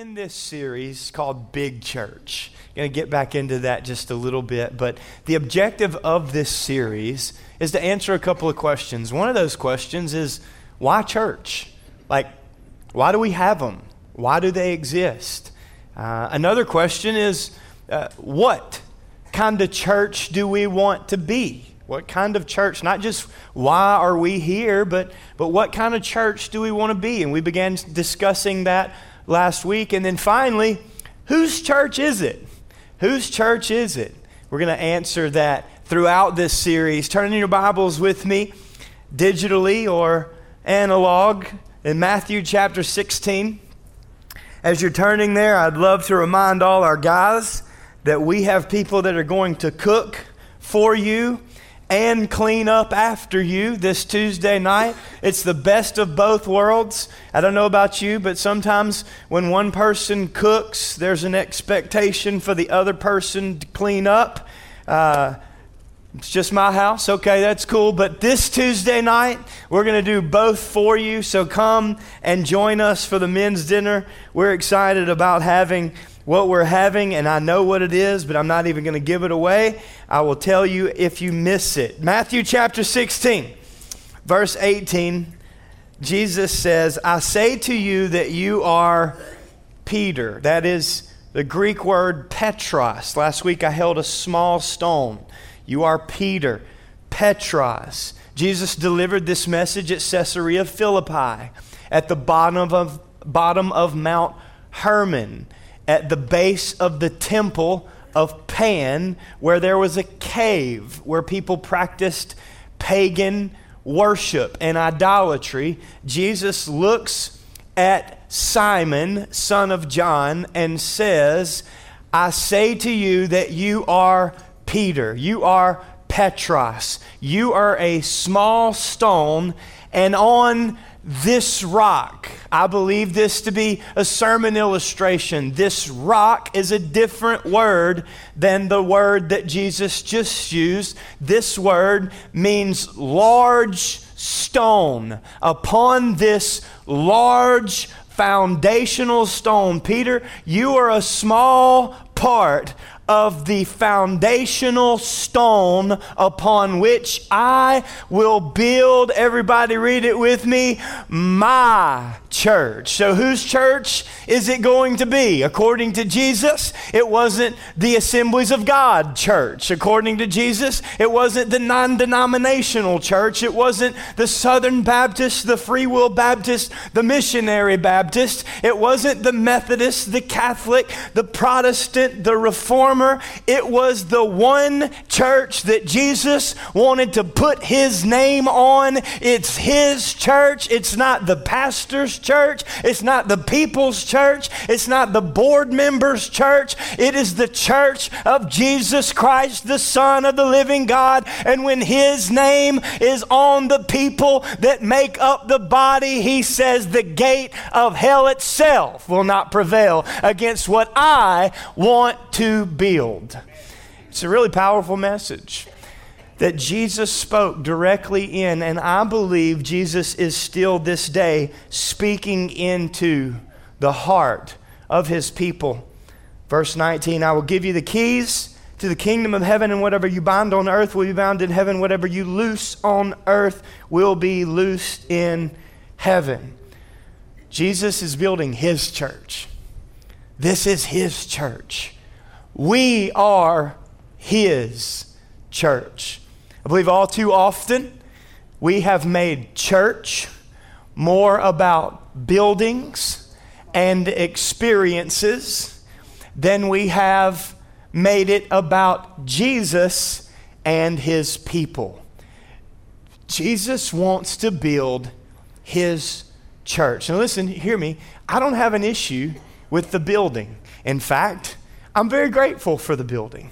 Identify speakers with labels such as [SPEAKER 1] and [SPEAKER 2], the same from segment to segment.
[SPEAKER 1] in this series called Big Church. I'm Going to get back into that just a little bit, but the objective of this series is to answer a couple of questions. One of those questions is why church? Like, why do we have them? Why do they exist? Uh, another question is uh, what kind of church do we want to be? What kind of church? Not just why are we here, but, but what kind of church do we want to be? And we began discussing that last week. And then finally, whose church is it? Whose church is it? We're going to answer that throughout this series. Turn in your Bibles with me, digitally or analog, in Matthew chapter 16. As you're turning there, I'd love to remind all our guys that we have people that are going to cook for you and clean up after you this Tuesday night. It's the best of both worlds. I don't know about you, but sometimes when one person cooks, there's an expectation for the other person to clean up. Uh, it's just my house. Okay, that's cool. But this Tuesday night, we're going to do both for you. So come and join us for the men's dinner. We're excited about having what we're having, and I know what it is, but I'm not even going to give it away. I will tell you if you miss it. Matthew chapter 16, verse 18, Jesus says, I say to you that you are Peter. That is the Greek word Petros. Last week I held a small stone. You are Peter, Petros. Jesus delivered this message at Caesarea Philippi at the bottom of, bottom of Mount Hermon at the base of the temple of Pan, where there was a cave where people practiced pagan worship and idolatry, Jesus looks at Simon, son of John, and says, I say to you that you are Peter, you are Petros, you are a small stone, and on this rock. I believe this to be a sermon illustration. This rock is a different word than the word that Jesus just used. This word means large stone. Upon this large foundational stone, Peter, you are a small part of the foundational stone upon which I will build, everybody read it with me, my church. So, whose church is it going to be? According to Jesus, it wasn't the Assemblies of God church. According to Jesus, it wasn't the non denominational church. It wasn't the Southern Baptist, the Free Will Baptist, the Missionary Baptist. It wasn't the Methodist, the Catholic, the Protestant, the Reformer. It was the one church that Jesus wanted to put his name on. It's his church, it's not the pastor's church. It's not the people's church. It's not the board members' church. It is the church of Jesus Christ, the Son of the living God. And when his name is on the people that make up the body, he says, the gate of hell itself will not prevail against what I want to build. It's a really powerful message that Jesus spoke directly in, and I believe Jesus is still this day speaking into the heart of his people. Verse 19 I will give you the keys to the kingdom of heaven, and whatever you bind on earth will be bound in heaven, whatever you loose on earth will be loosed in heaven. Jesus is building his church. This is his church. We are his church. I believe all too often we have made church more about buildings and experiences than we have made it about Jesus and his people. Jesus wants to build his church. Now, listen, hear me. I don't have an issue with the building. In fact, I'm very grateful for the building.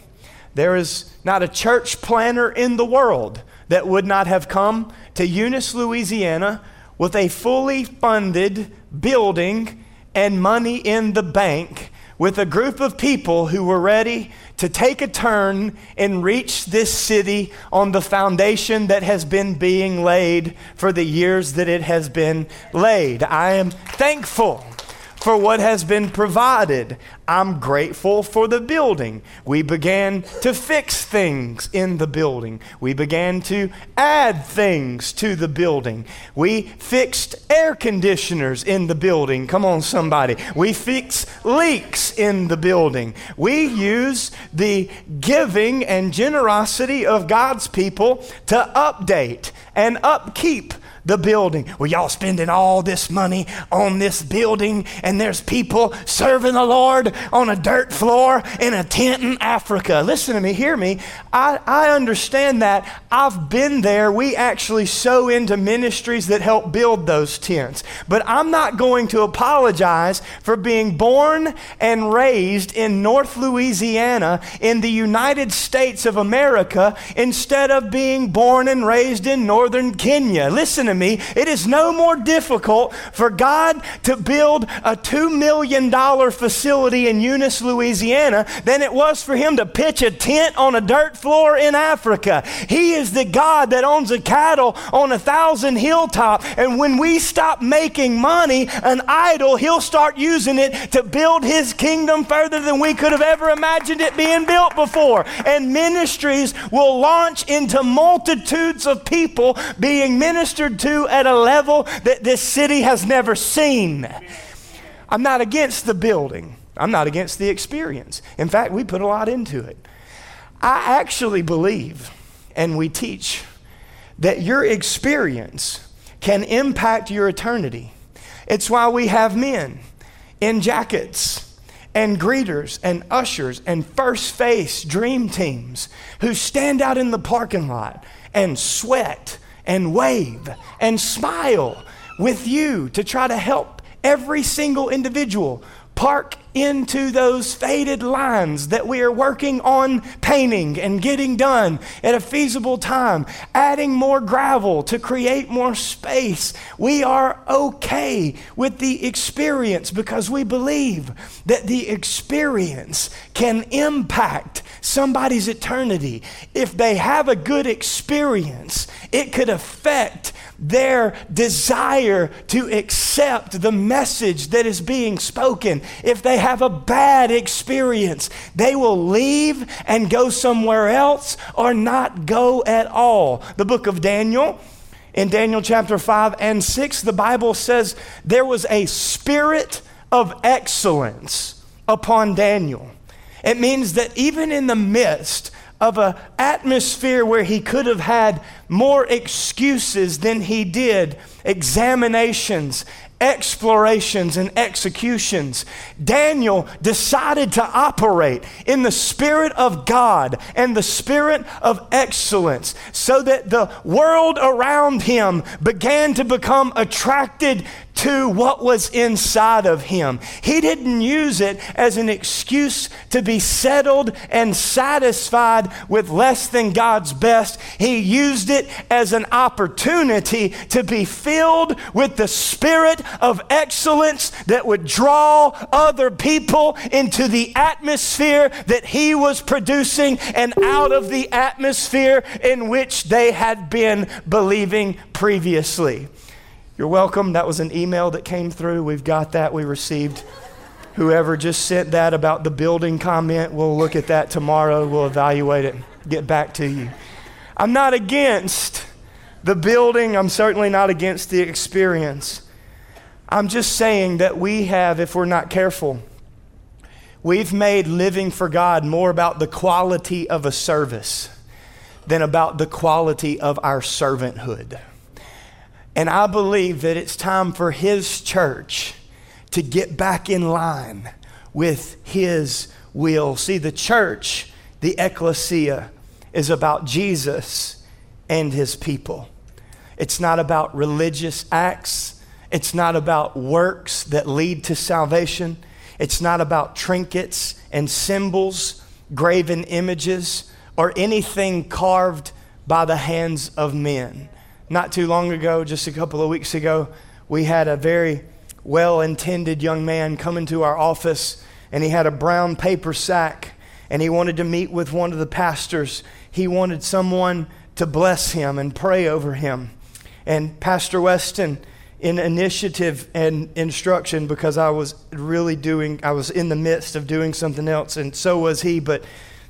[SPEAKER 1] There is not a church planner in the world that would not have come to Eunice, Louisiana with a fully funded building and money in the bank with a group of people who were ready to take a turn and reach this city on the foundation that has been being laid for the years that it has been laid. I am thankful for what has been provided. I'm grateful for the building. We began to fix things in the building. We began to add things to the building. We fixed air conditioners in the building. Come on, somebody. We fix leaks in the building. We use the giving and generosity of God's people to update and upkeep the building. Well, y'all spending all this money on this building, and there's people serving the Lord on a dirt floor in a tent in Africa. Listen to me, hear me. I, I understand that. I've been there. We actually sow into ministries that help build those tents. But I'm not going to apologize for being born and raised in North Louisiana in the United States of America instead of being born and raised in northern Kenya. Listen to me, it is no more difficult for God to build a $2 million facility in Eunice, Louisiana than it was for him to pitch a tent on a dirt floor in Africa. He is the God that owns a cattle on a thousand hilltop. And when we stop making money an idol, he'll start using it to build his kingdom further than we could have ever imagined it being built before. And ministries will launch into multitudes of people being ministered to to at a level that this city has never seen. I'm not against the building, I'm not against the experience. In fact, we put a lot into it. I actually believe, and we teach, that your experience can impact your eternity. It's why we have men in jackets and greeters and ushers and first face dream teams who stand out in the parking lot and sweat and wave and smile with you to try to help every single individual park into those faded lines that we are working on painting and getting done at a feasible time, adding more gravel to create more space. We are okay with the experience because we believe that the experience can impact somebody's eternity. If they have a good experience, it could affect their desire to accept the message that is being spoken. If they have a bad experience, they will leave and go somewhere else or not go at all. The book of Daniel. In Daniel chapter 5 and 6, the Bible says there was a spirit of excellence upon Daniel. It means that even in the midst of an atmosphere where he could have had more excuses than he did, examinations explorations and executions, Daniel decided to operate in the Spirit of God and the Spirit of excellence so that the world around him began to become attracted to what was inside of him. He didn't use it as an excuse to be settled and satisfied with less than God's best. He used it as an opportunity to be filled with the Spirit of excellence that would draw other people into the atmosphere that he was producing and out of the atmosphere in which they had been believing previously. You're welcome. That was an email that came through. We've got that. We received. Whoever just sent that about the building comment, we'll look at that tomorrow. We'll evaluate it, get back to you. I'm not against the building. I'm certainly not against the experience. I'm just saying that we have, if we're not careful, we've made living for God more about the quality of a service than about the quality of our servanthood. And I believe that it's time for His church to get back in line with His will. See, the church, the ecclesia, is about Jesus and His people. It's not about religious acts, it's not about works that lead to salvation, it's not about trinkets and symbols, graven images, or anything carved by the hands of men. Not too long ago, just a couple of weeks ago, we had a very well intended young man come into our office and he had a brown paper sack and he wanted to meet with one of the pastors. He wanted someone to bless him and pray over him. And Pastor Weston, in initiative and instruction because I was really doing, I was in the midst of doing something else, and so was he, but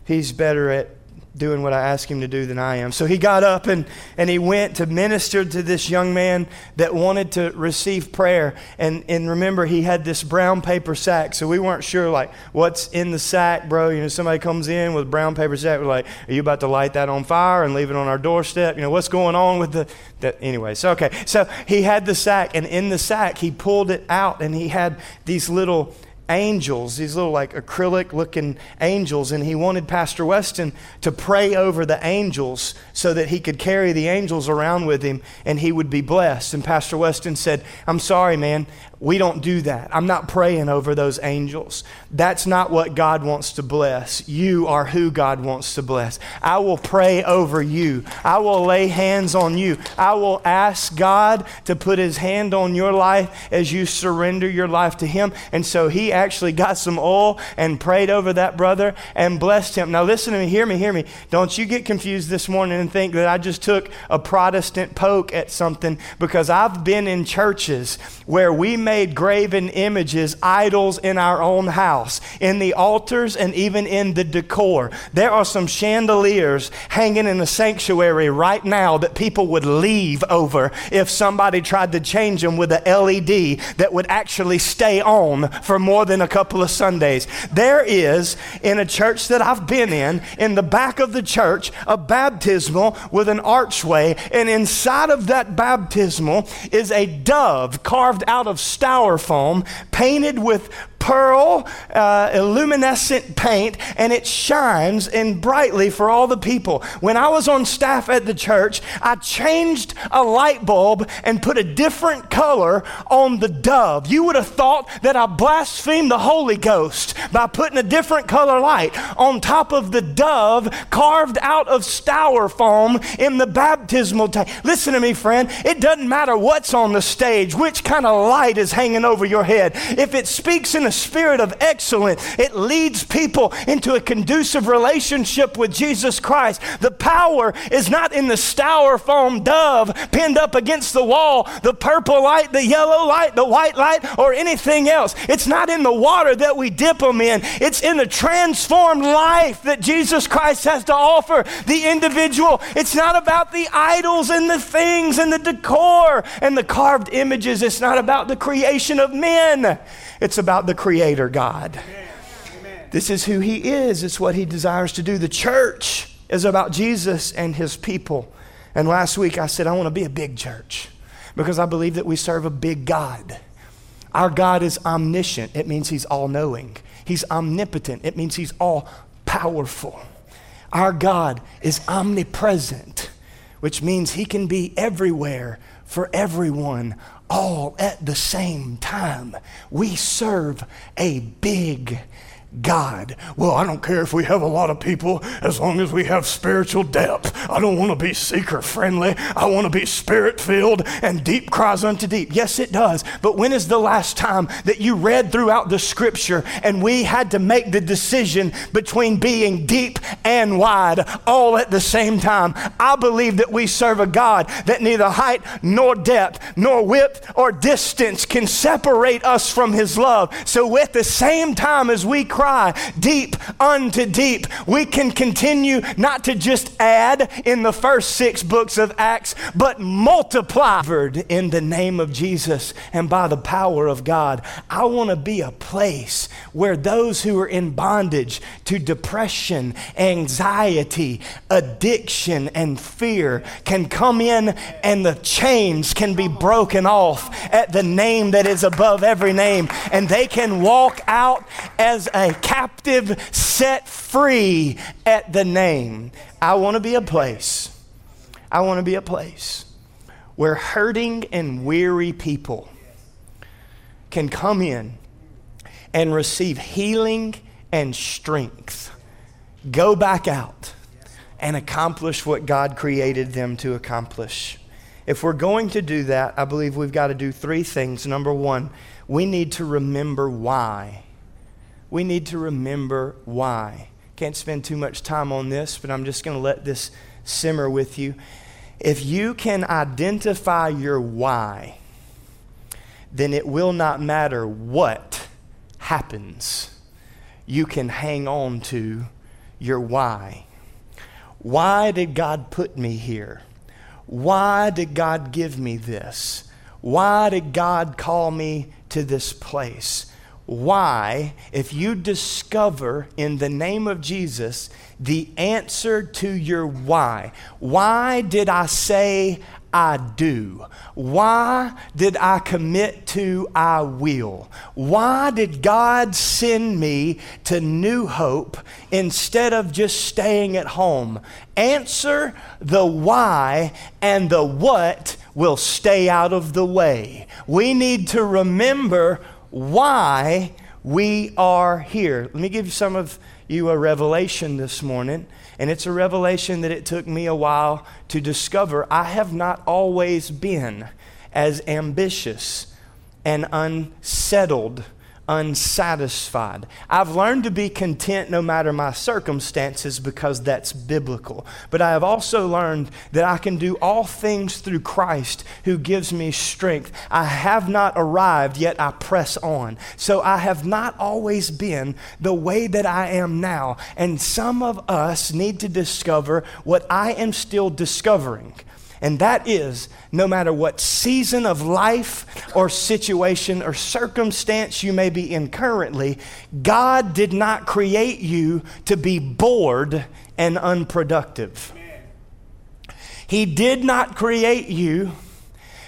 [SPEAKER 1] he's better at doing what I asked him to do than I am. So he got up and, and he went to minister to this young man that wanted to receive prayer. And, and remember, he had this brown paper sack. So we weren't sure, like, what's in the sack, bro. You know, somebody comes in with a brown paper sack. We're like, are you about to light that on fire and leave it on our doorstep? You know, what's going on with the. That, anyway, so okay. So he had the sack, and in the sack, he pulled it out, and he had these little angels, these little like acrylic looking angels, and he wanted Pastor Weston to pray over the angels so that he could carry the angels around with him and he would be blessed. And Pastor Weston said, I'm sorry, man, we don't do that. I'm not praying over those angels. That's not what God wants to bless. You are who God wants to bless. I will pray over you. I will lay hands on you. I will ask God to put his hand on your life as you surrender your life to him. And so he actually got some oil and prayed over that brother and blessed him. Now, listen to me, hear me, hear me. Don't you get confused this morning and think that I just took a Protestant poke at something because I've been in churches where we made graven images, idols in our own house, in the altars and even in the decor. There are some chandeliers hanging in the sanctuary right now that people would leave over if somebody tried to change them with a LED that would actually stay on for more than a couple of Sundays. There is, in a church that I've been in, in the back of the church, a baptismal with an archway, and inside of that baptismal is a dove carved out of styrofoam, painted with pearl uh, luminescent paint and it shines and brightly for all the people. When I was on staff at the church, I changed a light bulb and put a different color on the dove. You would have thought that I blasphemed the Holy Ghost by putting a different color light on top of the dove carved out of styrofoam in the baptismal tank. Listen to me, friend. It doesn't matter what's on the stage, which kind of light is hanging over your head. If it speaks in a spirit of excellence. It leads people into a conducive relationship with Jesus Christ. The power is not in the styrofoam dove pinned up against the wall, the purple light, the yellow light, the white light, or anything else. It's not in the water that we dip them in. It's in the transformed life that Jesus Christ has to offer the individual. It's not about the idols and the things and the decor and the carved images. It's not about the creation of men. It's about the Creator God. This is who He is, it's what He desires to do. The church is about Jesus and His people. And last week I said, I want to be a big church because I believe that we serve a big God. Our God is omniscient, it means He's all knowing. He's omnipotent, it means He's all powerful. Our God is omnipresent, which means He can be everywhere for everyone all at the same time. We serve a big God. Well, I don't care if we have a lot of people as long as we have spiritual depth. I don't want to be seeker friendly. I want to be spirit filled and deep cries unto deep. Yes, it does. But when is the last time that you read throughout the scripture and we had to make the decision between being deep and wide all at the same time? I believe that we serve a God that neither height nor depth nor width or distance can separate us from his love. So at the same time as we cry deep unto deep. We can continue not to just add in the first six books of Acts, but multiply in the name of Jesus and by the power of God. I want to be a place where those who are in bondage to depression, anxiety, addiction, and fear can come in and the chains can be broken off at the name that is above every name, and they can walk out as a captive set free at the name. I want to be a place. I want to be a place where hurting and weary people can come in and receive healing and strength. Go back out and accomplish what God created them to accomplish. If we're going to do that, I believe we've got to do three things. Number one, we need to remember why we need to remember why. Can't spend too much time on this, but I'm just going to let this simmer with you. If you can identify your why, then it will not matter what happens. You can hang on to your why. Why did God put me here? Why did God give me this? Why did God call me to this place? Why, if you discover in the name of Jesus the answer to your why, why did I say I do? Why did I commit to I will? Why did God send me to New Hope instead of just staying at home? Answer the why, and the what will stay out of the way. We need to remember why we are here. Let me give some of you a revelation this morning. And it's a revelation that it took me a while to discover. I have not always been as ambitious and unsettled unsatisfied. I've learned to be content no matter my circumstances because that's biblical. But I have also learned that I can do all things through Christ who gives me strength. I have not arrived, yet I press on. So I have not always been the way that I am now. And some of us need to discover what I am still discovering. And that is no matter what season of life or situation or circumstance you may be in currently, God did not create you to be bored and unproductive. He did not create you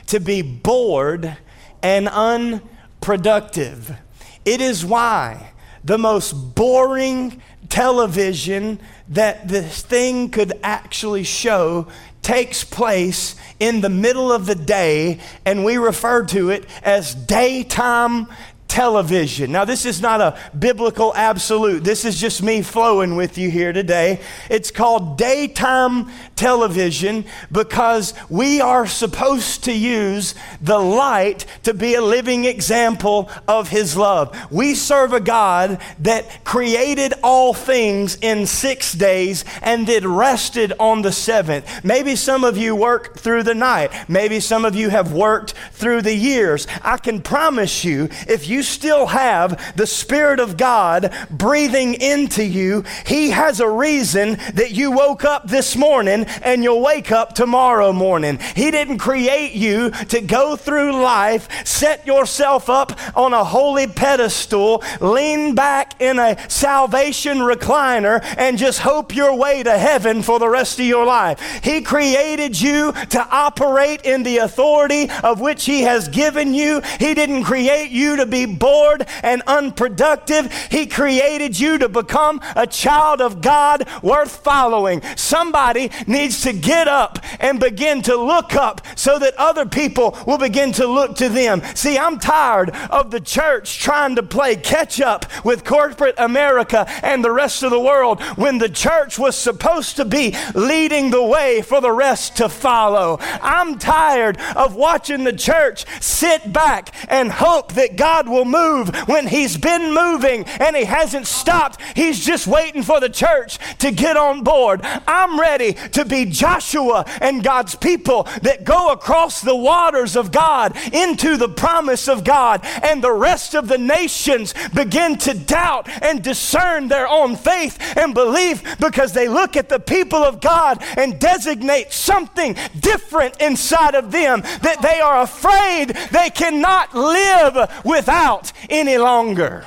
[SPEAKER 1] to be bored and unproductive. It is why the most boring television that this thing could actually show takes place in the middle of the day, and we refer to it as daytime television. Now, this is not a biblical absolute. This is just me flowing with you here today. It's called daytime television because we are supposed to use the light to be a living example of His love. We serve a God that created all things in six days and then rested on the seventh. Maybe some of you work through the night. Maybe some of you have worked through the years. I can promise you, if you still have the Spirit of God breathing into you, He has a reason that you woke up this morning and you'll wake up tomorrow morning. He didn't create you to go through life, set yourself up on a holy pedestal, lean back in a salvation recliner, and just hope your way to heaven for the rest of your life. He created you to operate in the authority of which He has given you. He didn't create you to be bored and unproductive. He created you to become a child of God worth following. Somebody needs to get up and begin to look up so that other people will begin to look to them. See, I'm tired of the church trying to play catch up with corporate America and the rest of the world when the church was supposed to be leading the way for the rest to follow. I'm tired of watching the church sit back and hope that God will move when He's been moving and He hasn't stopped. He's just waiting for the church to get on board. I'm ready to be Joshua and God's people that go across the waters of God into the promise of God, and the rest of the nations begin to doubt and discern their own faith and belief because they look at the people of God and designate something different inside of them that they are afraid they cannot live without any longer.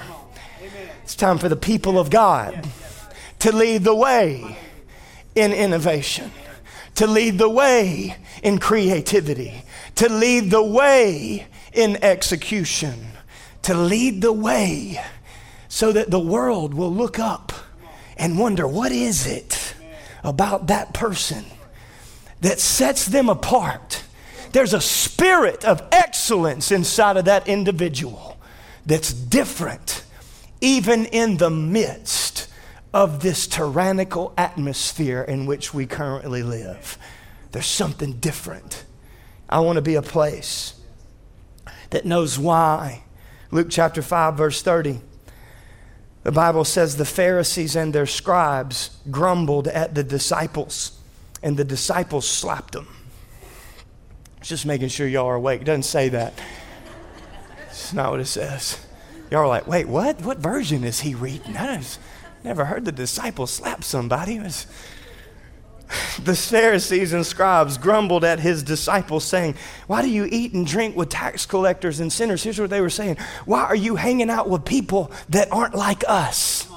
[SPEAKER 1] It's time for the people of God to lead the way in innovation to lead the way in creativity, to lead the way in execution, to lead the way so that the world will look up and wonder what is it about that person that sets them apart. There's a spirit of excellence inside of that individual that's different, even in the midst of this tyrannical atmosphere in which we currently live. There's something different. I want to be a place that knows why. Luke chapter 5, verse 30. The Bible says the Pharisees and their scribes grumbled at the disciples, and the disciples slapped them. Just making sure y'all are awake. It doesn't say that. That's not what it says. Y'all are like, wait, what? What version is he reading? I never heard the disciples slap somebody. Was, the Pharisees and scribes grumbled at his disciples, saying, Why do you eat and drink with tax collectors and sinners? Here's what they were saying Why are you hanging out with people that aren't like us?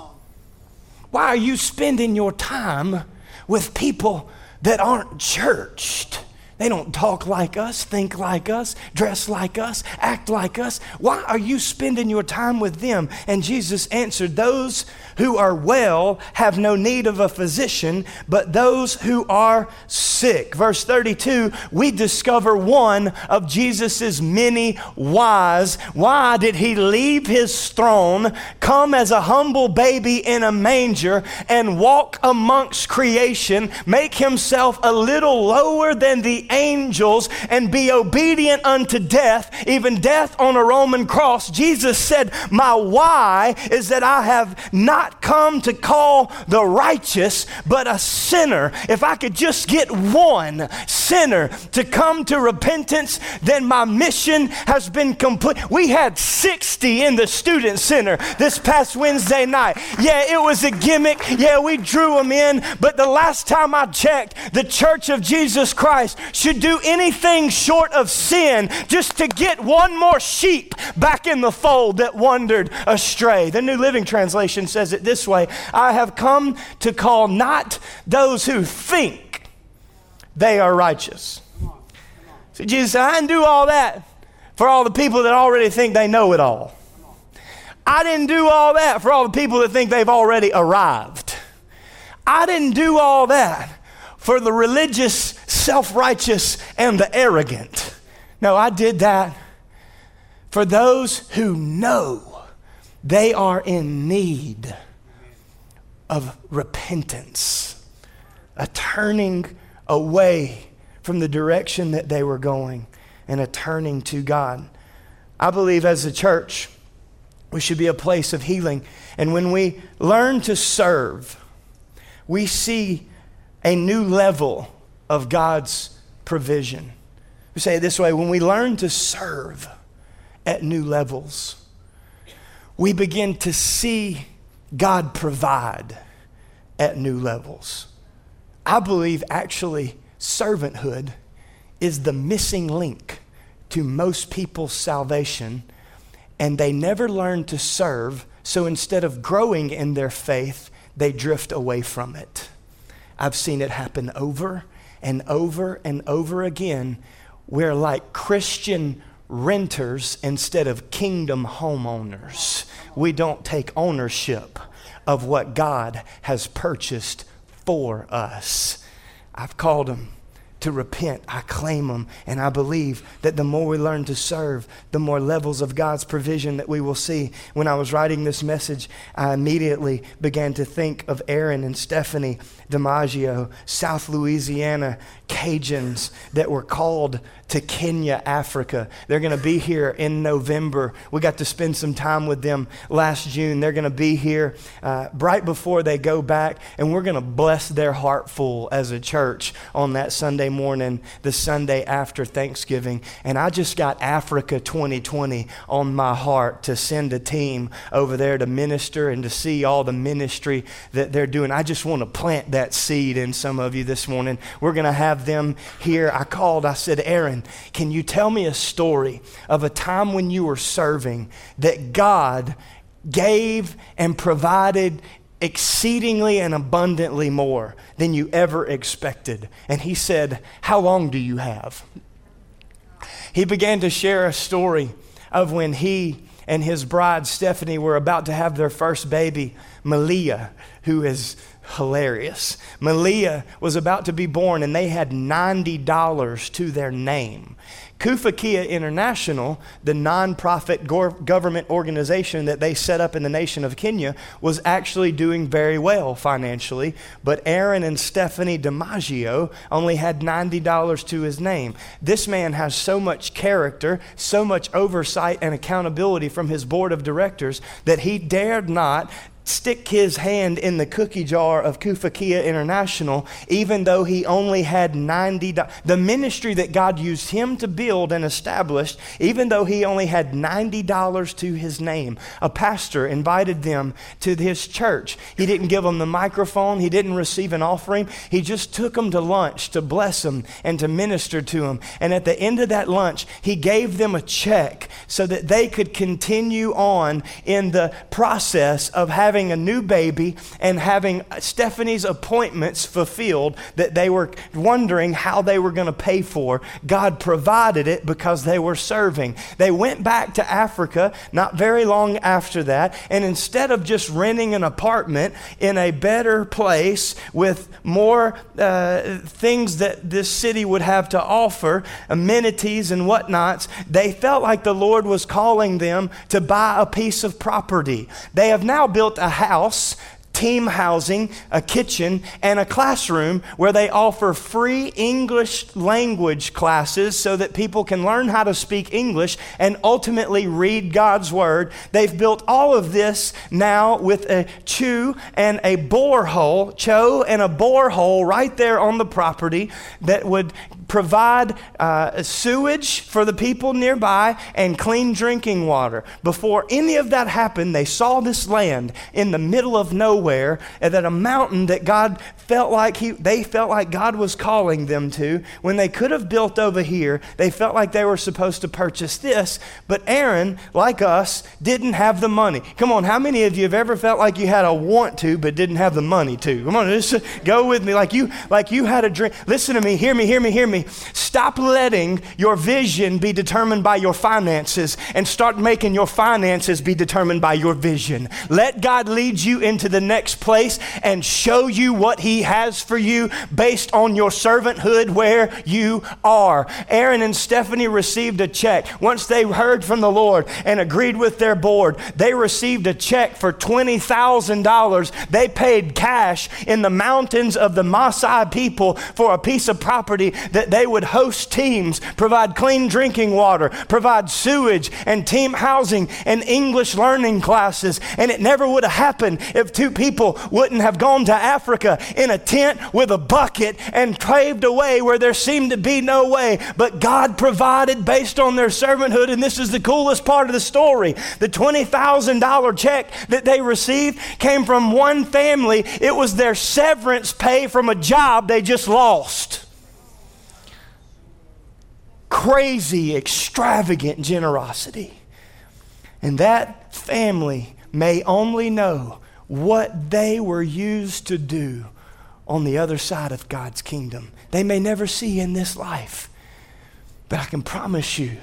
[SPEAKER 1] Why are you spending your time with people that aren't churched? They don't talk like us, think like us, dress like us, act like us. Why are you spending your time with them? And Jesus answered, Those who are well have no need of a physician, but those who are sick. Verse 32, we discover one of Jesus' many whys. Why did he leave his throne, come as a humble baby in a manger, and walk amongst creation, make himself a little lower than the angels, and be obedient unto death, even death on a Roman cross? Jesus said, My why is that I have not come to call the righteous, but a sinner. If I could just get one sinner to come to repentance, then my mission has been complete. We had 60 in the student center this past Wednesday night. Yeah, it was a gimmick. Yeah, we drew them in, but the last time I checked, the Church of Jesus Christ should do anything short of sin just to get one more sheep back in the fold that wandered astray. The New Living Translation says it this way I have come to call not those who think they are righteous. See, Jesus said, I didn't do all that for all the people that already think they know it all. I didn't do all that for all the people that think they've already arrived. I didn't do all that for the religious, self righteous, and the arrogant. No, I did that for those who know they are in need of repentance, a turning away from the direction that they were going and a turning to God. I believe as a church, we should be a place of healing. And when we learn to serve, we see a new level of God's provision. We say it this way when we learn to serve at new levels, we begin to see God provide at new levels. I believe actually servanthood is the missing link to most people's salvation, and they never learn to serve, so instead of growing in their faith, they drift away from it. I've seen it happen over and over and over again. We're like Christian renters instead of kingdom homeowners. We don't take ownership of what God has purchased for us. I've called them to repent. I claim them, and I believe that the more we learn to serve, the more levels of God's provision that we will see. When I was writing this message, I immediately began to think of Aaron and Stephanie DiMaggio, South Louisiana Cajuns that were called to Kenya, Africa. They're going to be here in November. We got to spend some time with them last June. They're going to be here uh, right before they go back, and we're going to bless their heart full as a church on that Sunday morning, the Sunday after Thanksgiving. And I just got Africa 2020 on my heart to send a team over there to minister and to see all the ministry that they're doing. I just want to plant that seed in some of you this morning. We're going to have them here. I called, I said, Aaron, can you tell me a story of a time when you were serving that God gave and provided exceedingly and abundantly more than you ever expected? And he said, How long do you have? He began to share a story of when he and his bride Stephanie were about to have their first baby, Malia, who is hilarious. Malia was about to be born, and they had $90 to their name. Kufakia International, the nonprofit go- government organization that they set up in the nation of Kenya, was actually doing very well financially. But Aaron and Stephanie DiMaggio only had $90 to his name. This man has so much character, so much oversight and accountability from his board of directors that he dared not stick his hand in the cookie jar of Kufakia International, even though he only had 90 The ministry that God used him to build and establish, even though he only had $90 to his name. A pastor invited them to his church. He didn't give them the microphone, he didn't receive an offering. He just took them to lunch to bless them and to minister to them. And at the end of that lunch, he gave them a check so that they could continue on in the process of having having a new baby and having Stephanie's appointments fulfilled that they were wondering how they were going to pay for. God provided it because they were serving. They went back to Africa not very long after that, and instead of just renting an apartment in a better place with more uh, things that this city would have to offer, amenities and whatnots, they felt like the Lord was calling them to buy a piece of property. They have now built a house team housing, a kitchen, and a classroom where they offer free English language classes so that people can learn how to speak English and ultimately read God's Word. They've built all of this now with a chew and a borehole, cho and a borehole right there on the property that would provide uh, sewage for the people nearby and clean drinking water. Before any of that happened, they saw this land in the middle of nowhere and that a mountain that God felt like he, they felt like God was calling them to. When they could have built over here, they felt like they were supposed to purchase this. But Aaron, like us, didn't have the money. Come on, how many of you have ever felt like you had a want to but didn't have the money to? Come on, just go with me. Like you, like you had a dream. Listen to me. Hear me. Hear me. Hear me me. Stop letting your vision be determined by your finances and start making your finances be determined by your vision. Let God lead you into the next place and show you what He has for you based on your servanthood where you are. Aaron and Stephanie received a check. Once they heard from the Lord and agreed with their board, they received a check for $20,000. They paid cash in the mountains of the Maasai people for a piece of property that that they would host teams, provide clean drinking water, provide sewage and team housing and English learning classes. And it never would have happened if two people wouldn't have gone to Africa in a tent with a bucket and paved a way where there seemed to be no way. But God provided based on their servanthood. And this is the coolest part of the story. The $20,000 check that they received came from one family, it was their severance pay from a job they just lost crazy, extravagant generosity. And that family may only know what they were used to do on the other side of God's kingdom. They may never see in this life. But I can promise you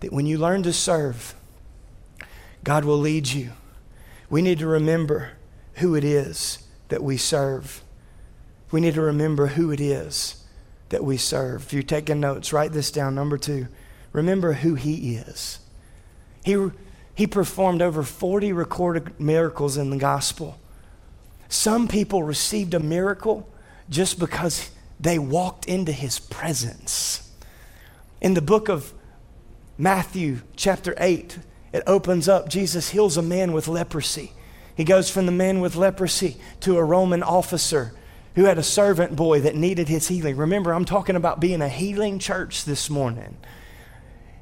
[SPEAKER 1] that when you learn to serve, God will lead you. We need to remember who it is that we serve. We need to remember who it is that we serve. If you're taking notes, write this down. Number two, remember who He is. He, he performed over 40 recorded miracles in the gospel. Some people received a miracle just because they walked into His presence. In the book of Matthew, chapter 8, it opens up. Jesus heals a man with leprosy. He goes from the man with leprosy to a Roman officer who had a servant boy that needed his healing. Remember, I'm talking about being a healing church this morning.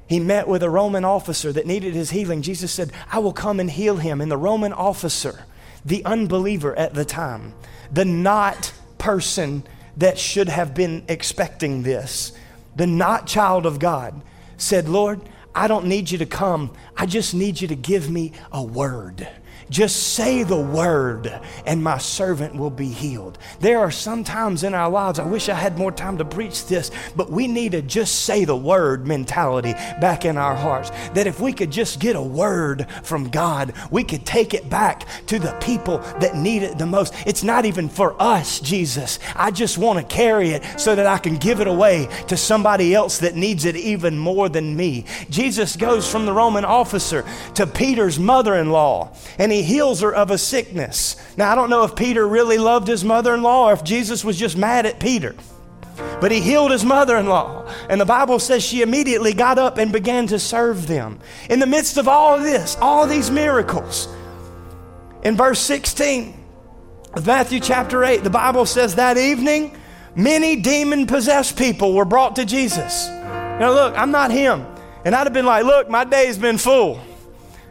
[SPEAKER 1] He met with a Roman officer that needed his healing. Jesus said, I will come and heal him. And the Roman officer, the unbeliever at the time, the not person that should have been expecting this, the not child of God, said, Lord, I don't need you to come. I just need you to give me a word. Just say the word, and my servant will be healed. There are some times in our lives, I wish I had more time to preach this, but we need to just say the word mentality back in our hearts. That if we could just get a word from God, we could take it back to the people that need it the most. It's not even for us, Jesus. I just want to carry it so that I can give it away to somebody else that needs it even more than me. Jesus goes from the Roman officer to Peter's mother in law, and he heals her of a sickness. Now, I don't know if Peter really loved his mother in law or if Jesus was just mad at Peter. But he healed his mother in law. And the Bible says she immediately got up and began to serve them. In the midst of all of this, all these miracles, In verse 16 of Matthew chapter 8, the Bible says that evening, many demon possessed people were brought to Jesus. Now, look, I'm not him. And I'd have been like, look, my day's been full.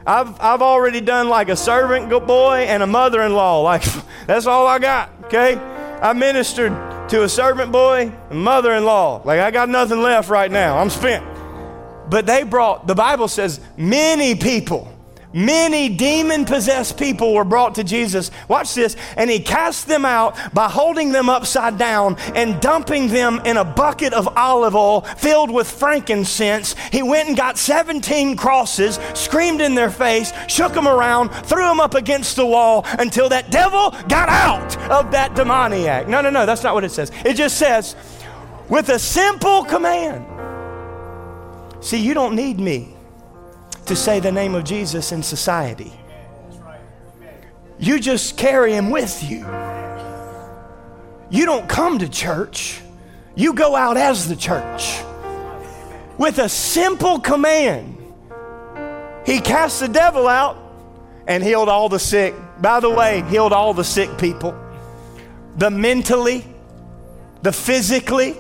[SPEAKER 1] I've, I've already done like a servant boy and a mother in law. Like, that's all I got, okay? I ministered to a servant boy and mother in law. Like, I got nothing left right now. I'm spent. But they brought, the Bible says, many people Many demon possessed people were brought to Jesus. Watch this. And he cast them out by holding them upside down and dumping them in a bucket of olive oil filled with frankincense. He went and got 17 crosses, screamed in their face, shook them around, threw them up against the wall until that devil got out of that demoniac. No, no, no, that's not what it says. It just says, with a simple command. See, you don't need me to say the name of Jesus in society. You just carry him with you. You don't come to church, you go out as the church. With a simple command, he cast the devil out and healed all the sick. By the way, healed all the sick people the mentally, the physically,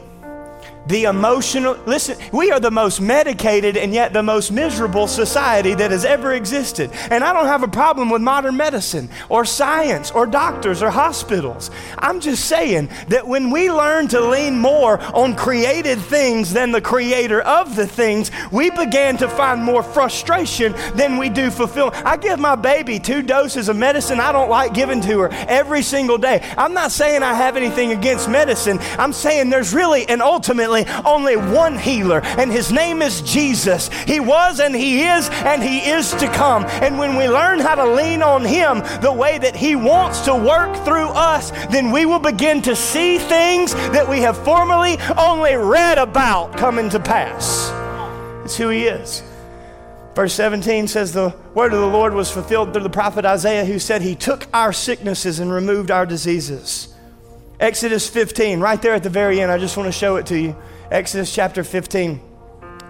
[SPEAKER 1] the emotional. Listen, we are the most medicated and yet the most miserable society that has ever existed. And I don't have a problem with modern medicine or science or doctors or hospitals. I'm just saying that when we learn to lean more on created things than the creator of the things, we began to find more frustration than we do fulfillment. I give my baby two doses of medicine I don't like giving to her every single day. I'm not saying I have anything against medicine. I'm saying there's really and ultimately only one healer, and his name is Jesus. He was and he is and he is to come. And when we learn how to lean on him the way that he wants to work through us, then we will begin to see things that we have formerly only read about coming to pass. It's who he is. Verse 17 says, The word of the Lord was fulfilled through the prophet Isaiah, who said, He took our sicknesses and removed our diseases. Exodus 15, right there at the very end, I just want to show it to you. Exodus chapter 15,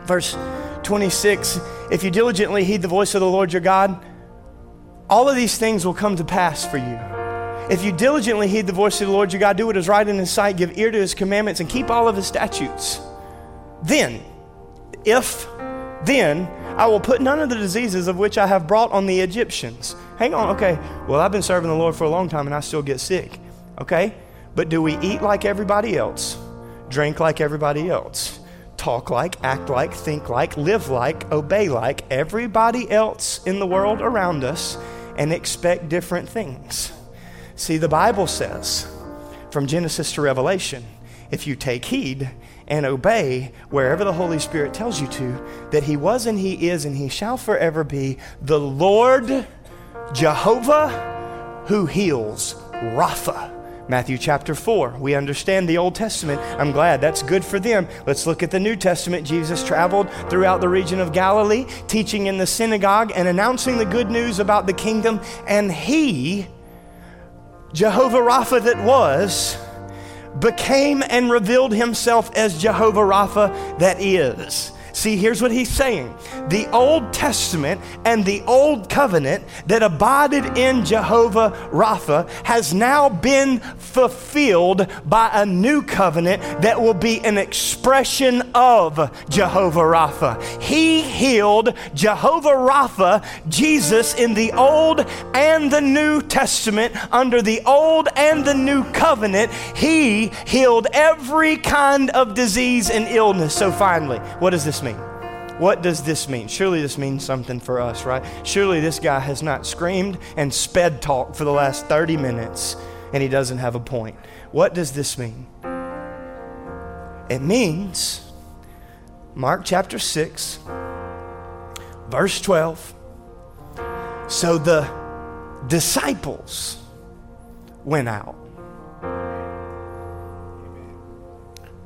[SPEAKER 1] verse 26. If you diligently heed the voice of the Lord your God, all of these things will come to pass for you. If you diligently heed the voice of the Lord your God, do what is right in his sight, give ear to his commandments, and keep all of his statutes, then, if, then, I will put none of the diseases of which I have brought on the Egyptians. Hang on, okay. Well, I've been serving the Lord for a long time and I still get sick. Okay? But do we eat like everybody else? Drink like everybody else? Talk like, act like, think like, live like, obey like everybody else in the world around us and expect different things? See, the Bible says from Genesis to Revelation if you take heed and obey wherever the Holy Spirit tells you to, that He was and He is and He shall forever be the Lord Jehovah who heals, Rapha Matthew chapter 4. We understand the Old Testament. I'm glad that's good for them. Let's look at the New Testament. Jesus traveled throughout the region of Galilee, teaching in the synagogue and announcing the good news about the kingdom. And he, Jehovah Rapha that was, became and revealed himself as Jehovah Rapha that is. See, here's what he's saying the Old Testament and the Old Covenant that abided in Jehovah Rapha has now been fulfilled by a new covenant that will be an expression of Jehovah Rapha. He healed Jehovah Rapha, Jesus, in the Old and the New Testament. Under the Old and the New Covenant, He healed every kind of disease and illness. So, finally, what does this mean? What does this mean? Surely this means something for us, right? Surely this guy has not screamed and sped talk for the last 30 minutes and he doesn't have a point. What does this mean? It means, Mark chapter 6, verse 12. So the disciples went out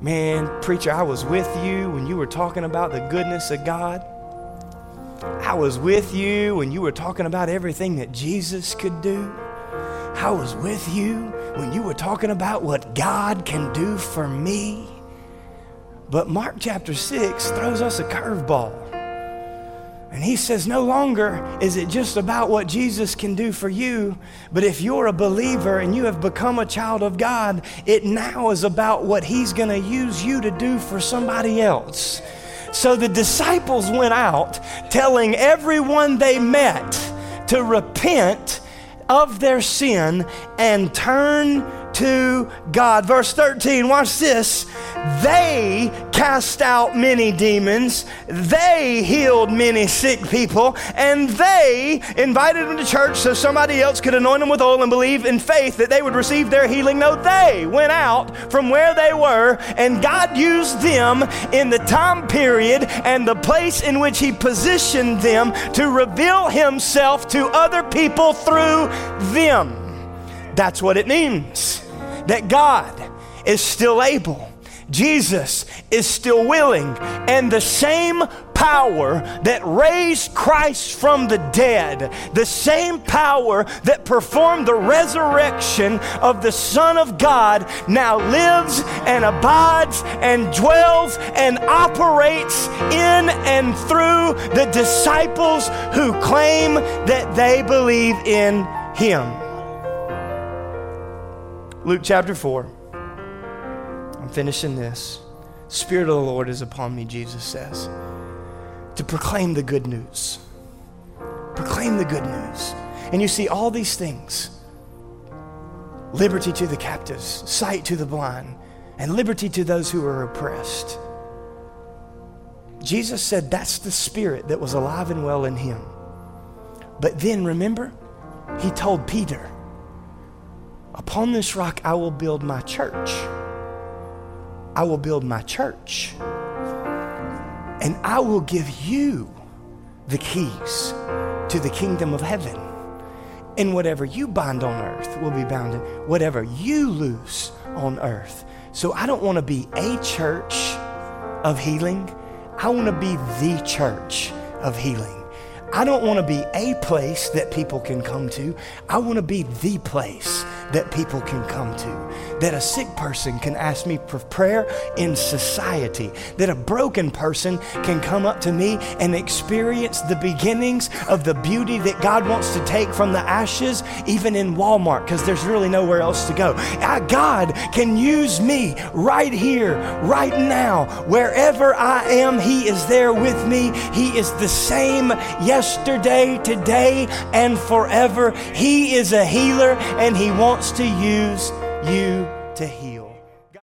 [SPEAKER 1] Man, preacher, I was with you when you were talking about the goodness of God. I was with you when you were talking about everything that Jesus could do. I was with you when you were talking about what God can do for me. But Mark chapter 6 throws us a curveball. And he says, No longer is it just about what Jesus can do for you, but if you're a believer and you have become a child of God, it now is about what he's going to use you to do for somebody else. So the disciples went out telling everyone they met to repent of their sin and turn to God. Verse 13, watch this. They cast out many demons, they healed many sick people, and they invited them to church so somebody else could anoint them with oil and believe in faith that they would receive their healing. No, they went out from where they were, and God used them in the time period and the place in which He positioned them to reveal Himself to other people through them. That's what it means that God is still able. Jesus is still willing, and the same power that raised Christ from the dead, the same power that performed the resurrection of the Son of God, now lives and abides and dwells and operates in and through the disciples who claim that they believe in Him. Luke chapter 4. I'm finishing this. Spirit of the Lord is upon me, Jesus says, to proclaim the good news. Proclaim the good news. And you see all these things liberty to the captives, sight to the blind, and liberty to those who are oppressed. Jesus said that's the spirit that was alive and well in him. But then remember, he told Peter, Upon this rock I will build my church. I will build my church. And I will give you the keys to the kingdom of heaven. And whatever you bind on earth will be bound in whatever you loose on earth. So I don't want to be a church of healing. I want to be the church of healing. I don't want to be a place that people can come to. I want to be the place that people can come to. That a sick person can ask me for prayer in society. That a broken person can come up to me and experience the beginnings of the beauty that God wants to take from the ashes, even in Walmart, because there's really nowhere else to go. Ah, God can use me right here, right now, wherever I am. He is there with me. He is the same yesterday, today, and forever. He is a healer and He wants to use you to heal.